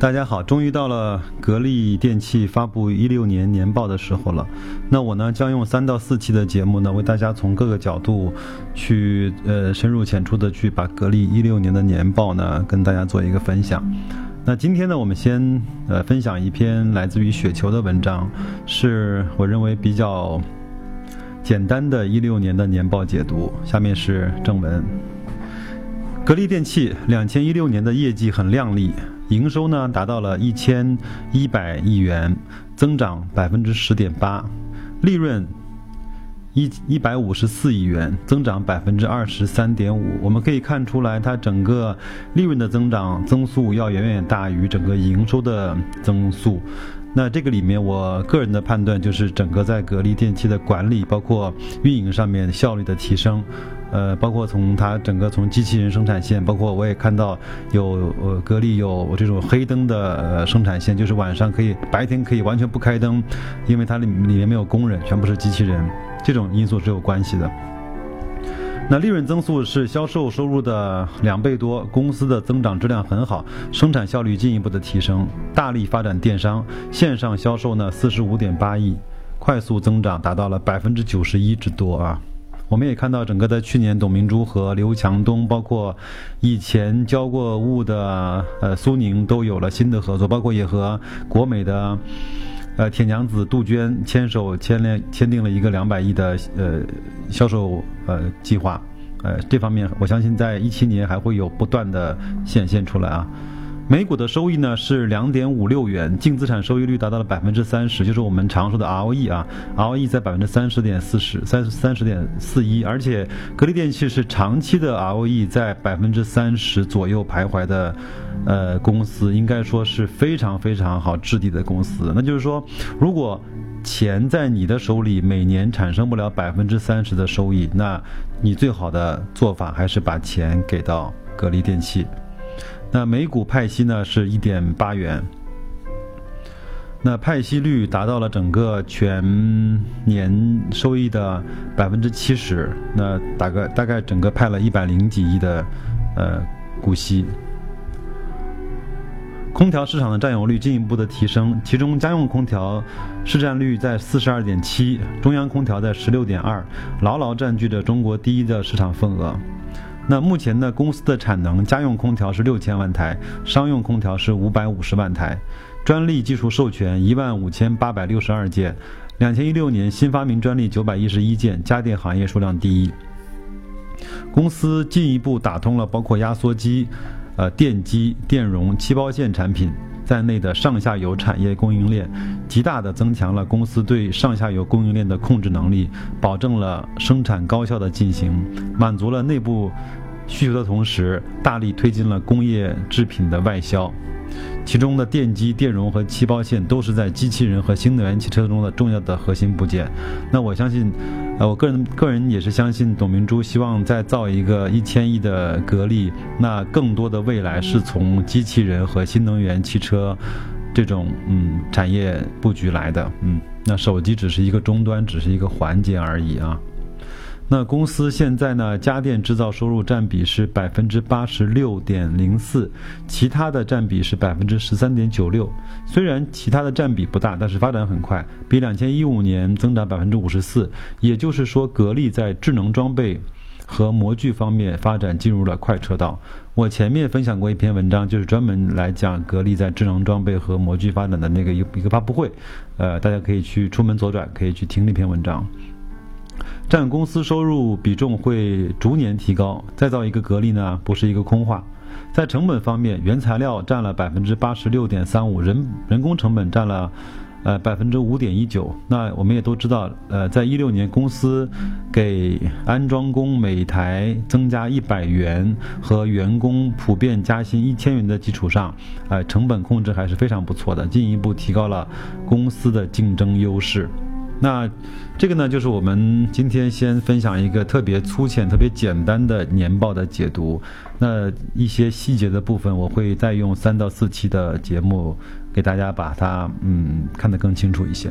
大家好，终于到了格力电器发布一六年年报的时候了。那我呢将用三到四期的节目呢，为大家从各个角度去呃深入浅出的去把格力一六年的年报呢跟大家做一个分享。那今天呢，我们先呃分享一篇来自于雪球的文章，是我认为比较简单的一六年的年报解读。下面是正文。格力电器两千一六年的业绩很靓丽。营收呢达到了一千一百亿元，增长百分之十点八，利润一一百五十四亿元，增长百分之二十三点五。我们可以看出来，它整个利润的增长增速要远远大于整个营收的增速。那这个里面，我个人的判断就是，整个在格力电器的管理，包括运营上面效率的提升。呃，包括从它整个从机器人生产线，包括我也看到有呃格力有这种黑灯的生产线，就是晚上可以白天可以完全不开灯，因为它里里面没有工人，全部是机器人，这种因素是有关系的。那利润增速是销售收入的两倍多，公司的增长质量很好，生产效率进一步的提升，大力发展电商，线上销售呢四十五点八亿，快速增长达到了百分之九十一之多啊。我们也看到，整个在去年，董明珠和刘强东，包括以前交过物的呃苏宁，都有了新的合作，包括也和国美的呃铁娘子杜鹃牵手签了签订了一个两百亿的呃销售呃计划，呃这方面我相信在一七年还会有不断的显现出来啊。每股的收益呢是两点五六元，净资产收益率达到了百分之三十，就是我们常说的 ROE 啊，ROE 在百分之三十点四十三三十点四一，而且格力电器是长期的 ROE 在百分之三十左右徘徊的，呃，公司应该说是非常非常好质地的公司。那就是说，如果钱在你的手里每年产生不了百分之三十的收益，那你最好的做法还是把钱给到格力电器。那每股派息呢是一点八元，那派息率达到了整个全年收益的百分之七十，那大概大概整个派了一百零几亿的呃股息。空调市场的占有率进一步的提升，其中家用空调市占率在四十二点七，中央空调在十六点二，牢牢占据着中国第一的市场份额。那目前呢，公司的产能，家用空调是六千万台，商用空调是五百五十万台，专利技术授权一万五千八百六十二件，两千一六年新发明专利九百一十一件，家电行业数量第一。公司进一步打通了包括压缩机、呃电机、电容、气包线产品在内的上下游产业供应链，极大的增强了公司对上下游供应链的控制能力，保证了生产高效的进行，满足了内部。需求的同时，大力推进了工业制品的外销，其中的电机、电容和气包线都是在机器人和新能源汽车中的重要的核心部件。那我相信，呃，我个人个人也是相信董明珠希望再造一个一千亿的格力，那更多的未来是从机器人和新能源汽车这种嗯产业布局来的。嗯，那手机只是一个终端，只是一个环节而已啊。那公司现在呢，家电制造收入占比是百分之八十六点零四，其他的占比是百分之十三点九六。虽然其他的占比不大，但是发展很快，比两千一五年增长百分之五十四。也就是说，格力在智能装备和模具方面发展进入了快车道。我前面分享过一篇文章，就是专门来讲格力在智能装备和模具发展的那个一一个发布会，呃，大家可以去出门左转，可以去听那篇文章。占公司收入比重会逐年提高，再造一个格力呢，不是一个空话。在成本方面，原材料占了百分之八十六点三五，人人工成本占了，呃百分之五点一九。那我们也都知道，呃，在一六年公司给安装工每台增加一百元和员工普遍加薪一千元的基础上，呃，成本控制还是非常不错的，进一步提高了公司的竞争优势。那这个呢，就是我们今天先分享一个特别粗浅、特别简单的年报的解读。那一些细节的部分，我会再用三到四期的节目给大家把它嗯看得更清楚一些。